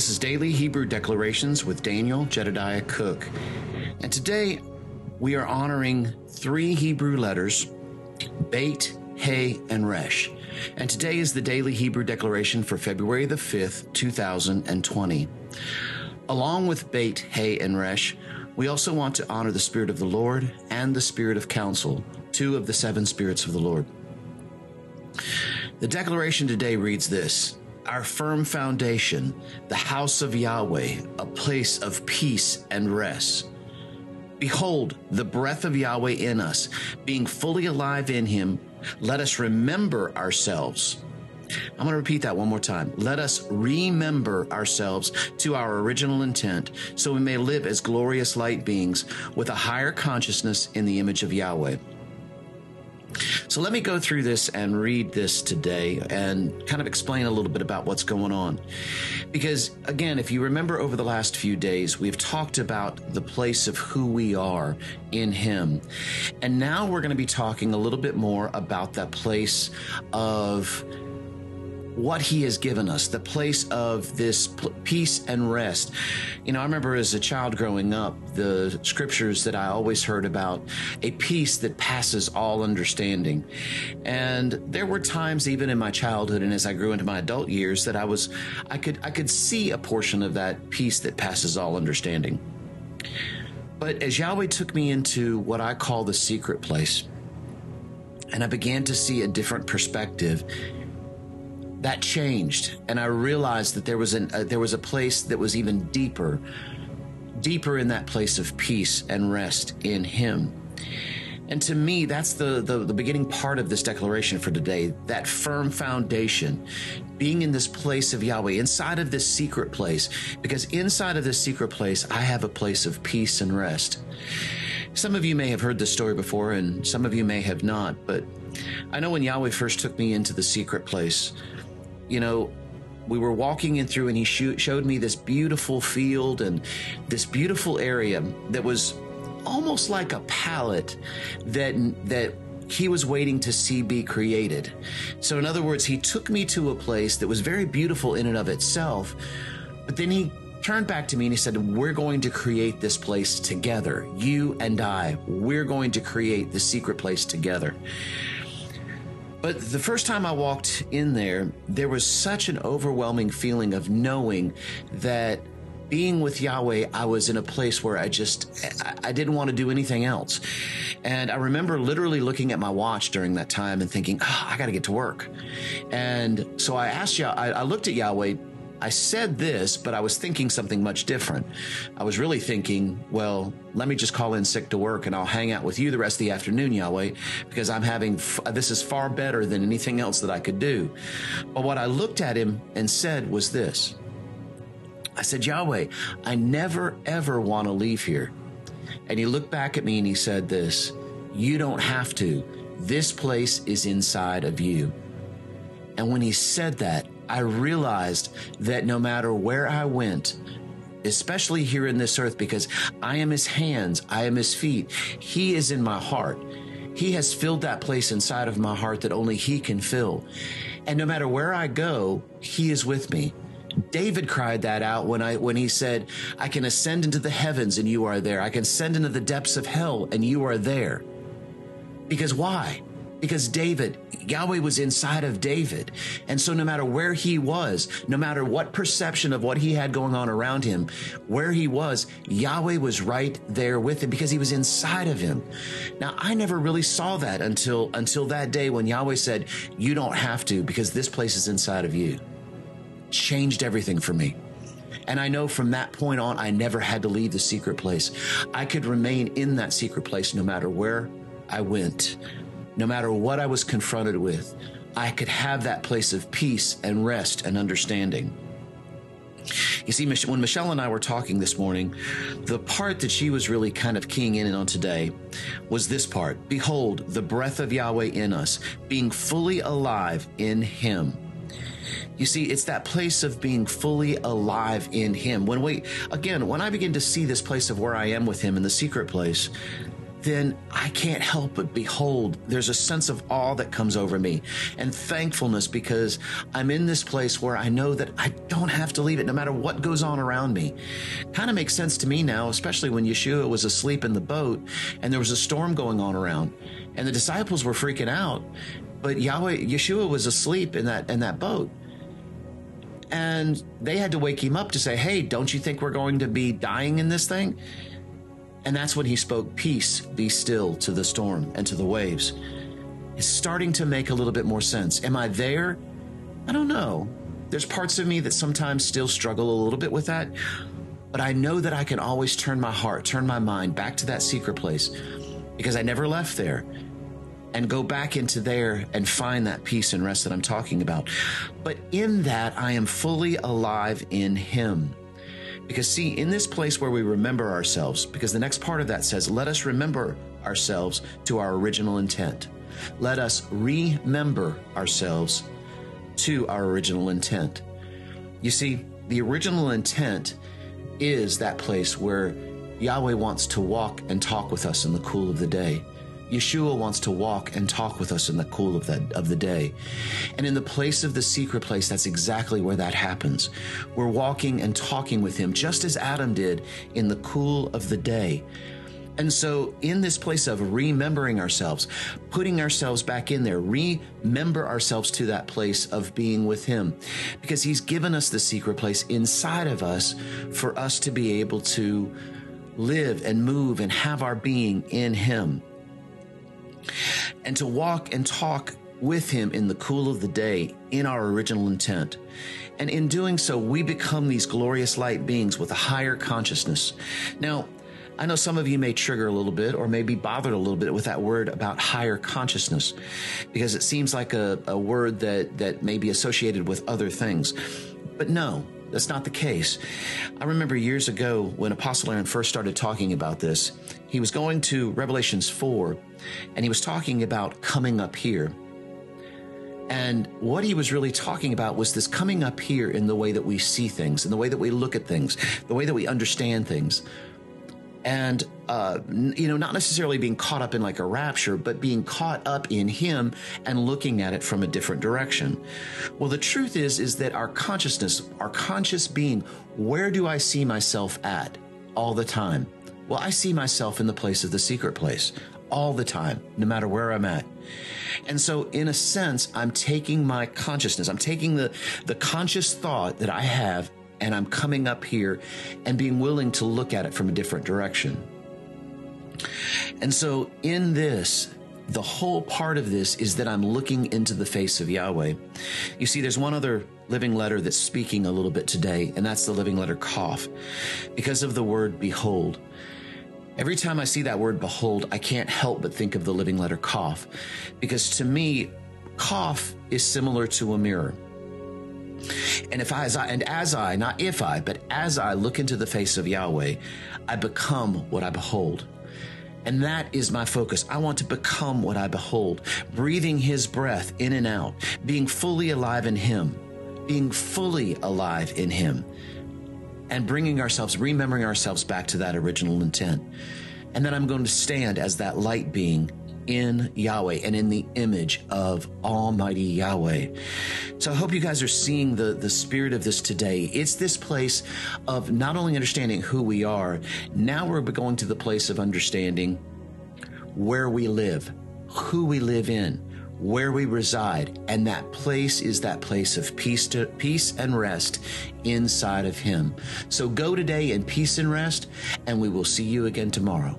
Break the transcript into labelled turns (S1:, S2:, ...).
S1: This is Daily Hebrew Declarations with Daniel Jedediah Cook. And today we are honoring three Hebrew letters Beit, He, and Resh. And today is the Daily Hebrew Declaration for February the 5th, 2020. Along with Beit, He, and Resh, we also want to honor the Spirit of the Lord and the Spirit of counsel, two of the seven spirits of the Lord. The declaration today reads this our firm foundation, the house of Yahweh, a place of peace and rest. Behold, the breath of Yahweh in us, being fully alive in him, let us remember ourselves. I'm going to repeat that one more time. Let us remember ourselves to our original intent so we may live as glorious light beings with a higher consciousness in the image of Yahweh. So let me go through this and read this today and kind of explain a little bit about what's going on. Because again, if you remember over the last few days, we've talked about the place of who we are in Him. And now we're going to be talking a little bit more about that place of what he has given us, the place of this peace and rest. You know, I remember as a child growing up, the scriptures that I always heard about a peace that passes all understanding. And there were times even in my childhood and as I grew into my adult years that I was I could I could see a portion of that peace that passes all understanding. But as Yahweh took me into what I call the secret place, and I began to see a different perspective that changed and i realized that there was an uh, there was a place that was even deeper deeper in that place of peace and rest in him. And to me that's the, the the beginning part of this declaration for today that firm foundation being in this place of yahweh inside of this secret place because inside of this secret place i have a place of peace and rest. Some of you may have heard this story before and some of you may have not but i know when yahweh first took me into the secret place you know, we were walking in through and he showed me this beautiful field and this beautiful area that was almost like a palette that that he was waiting to see be created. So in other words, he took me to a place that was very beautiful in and of itself, but then he turned back to me and he said, We're going to create this place together. You and I, we're going to create the secret place together. But the first time I walked in there, there was such an overwhelming feeling of knowing that being with Yahweh, I was in a place where I just, I didn't want to do anything else. And I remember literally looking at my watch during that time and thinking, oh, I got to get to work. And so I asked Yah, I, I looked at Yahweh I said this, but I was thinking something much different. I was really thinking, well, let me just call in sick to work and I'll hang out with you the rest of the afternoon, Yahweh, because I'm having, uh, this is far better than anything else that I could do. But what I looked at him and said was this I said, Yahweh, I never ever want to leave here. And he looked back at me and he said this, you don't have to. This place is inside of you. And when he said that, I realized that no matter where I went, especially here in this earth, because I am his hands, I am his feet, he is in my heart. He has filled that place inside of my heart that only he can fill. And no matter where I go, he is with me. David cried that out when I when he said, I can ascend into the heavens and you are there. I can ascend into the depths of hell and you are there. Because why? Because David, Yahweh was inside of David. And so no matter where he was, no matter what perception of what he had going on around him, where he was, Yahweh was right there with him because he was inside of him. Now, I never really saw that until, until that day when Yahweh said, you don't have to because this place is inside of you. Changed everything for me. And I know from that point on, I never had to leave the secret place. I could remain in that secret place no matter where I went no matter what I was confronted with, I could have that place of peace and rest and understanding. You see, when Michelle and I were talking this morning, the part that she was really kind of keying in on today was this part Behold, the breath of Yahweh in us, being fully alive in Him. You see, it's that place of being fully alive in Him. When we, again, when I begin to see this place of where I am with Him in the secret place, then I can't help but behold. There's a sense of awe that comes over me and thankfulness because I'm in this place where I know that I don't have to leave it no matter what goes on around me. Kind of makes sense to me now, especially when Yeshua was asleep in the boat and there was a storm going on around and the disciples were freaking out, but Yahweh, Yeshua was asleep in that, in that boat and they had to wake him up to say, Hey, don't you think we're going to be dying in this thing? And that's when he spoke, Peace, be still to the storm and to the waves. It's starting to make a little bit more sense. Am I there? I don't know. There's parts of me that sometimes still struggle a little bit with that, but I know that I can always turn my heart, turn my mind back to that secret place because I never left there and go back into there and find that peace and rest that I'm talking about. But in that, I am fully alive in Him. Because, see, in this place where we remember ourselves, because the next part of that says, let us remember ourselves to our original intent. Let us remember ourselves to our original intent. You see, the original intent is that place where Yahweh wants to walk and talk with us in the cool of the day. Yeshua wants to walk and talk with us in the cool of the, of the day. And in the place of the secret place, that's exactly where that happens. We're walking and talking with him just as Adam did in the cool of the day. And so, in this place of remembering ourselves, putting ourselves back in there, remember ourselves to that place of being with Him, because He's given us the secret place inside of us for us to be able to live and move and have our being in Him and to walk and talk with Him in the cool of the day in our original intent. And in doing so, we become these glorious light beings with a higher consciousness. Now, I know some of you may trigger a little bit or may be bothered a little bit with that word about higher consciousness because it seems like a, a word that, that may be associated with other things. But no, that's not the case. I remember years ago when Apostle Aaron first started talking about this, he was going to Revelations 4 and he was talking about coming up here. And what he was really talking about was this coming up here in the way that we see things, in the way that we look at things, the way that we understand things and uh, you know not necessarily being caught up in like a rapture but being caught up in him and looking at it from a different direction. Well the truth is is that our consciousness our conscious being where do i see myself at all the time? Well i see myself in the place of the secret place all the time no matter where i'm at. And so in a sense i'm taking my consciousness i'm taking the the conscious thought that i have and I'm coming up here and being willing to look at it from a different direction. And so in this, the whole part of this is that I'm looking into the face of Yahweh. You see, there's one other living letter that's speaking a little bit today, and that's the living letter Qof because of the word behold. Every time I see that word behold, I can't help but think of the living letter Qof because to me, Qof is similar to a mirror. And if I, as I, and as I, not if I, but as I look into the face of Yahweh, I become what I behold. And that is my focus. I want to become what I behold, breathing His breath in and out, being fully alive in Him, being fully alive in Him, and bringing ourselves, remembering ourselves back to that original intent. And then I'm going to stand as that light being in Yahweh and in the image of Almighty Yahweh. So I hope you guys are seeing the, the spirit of this today. It's this place of not only understanding who we are, now we're going to the place of understanding where we live, who we live in, where we reside, and that place is that place of peace to peace and rest inside of him. So go today in peace and rest, and we will see you again tomorrow.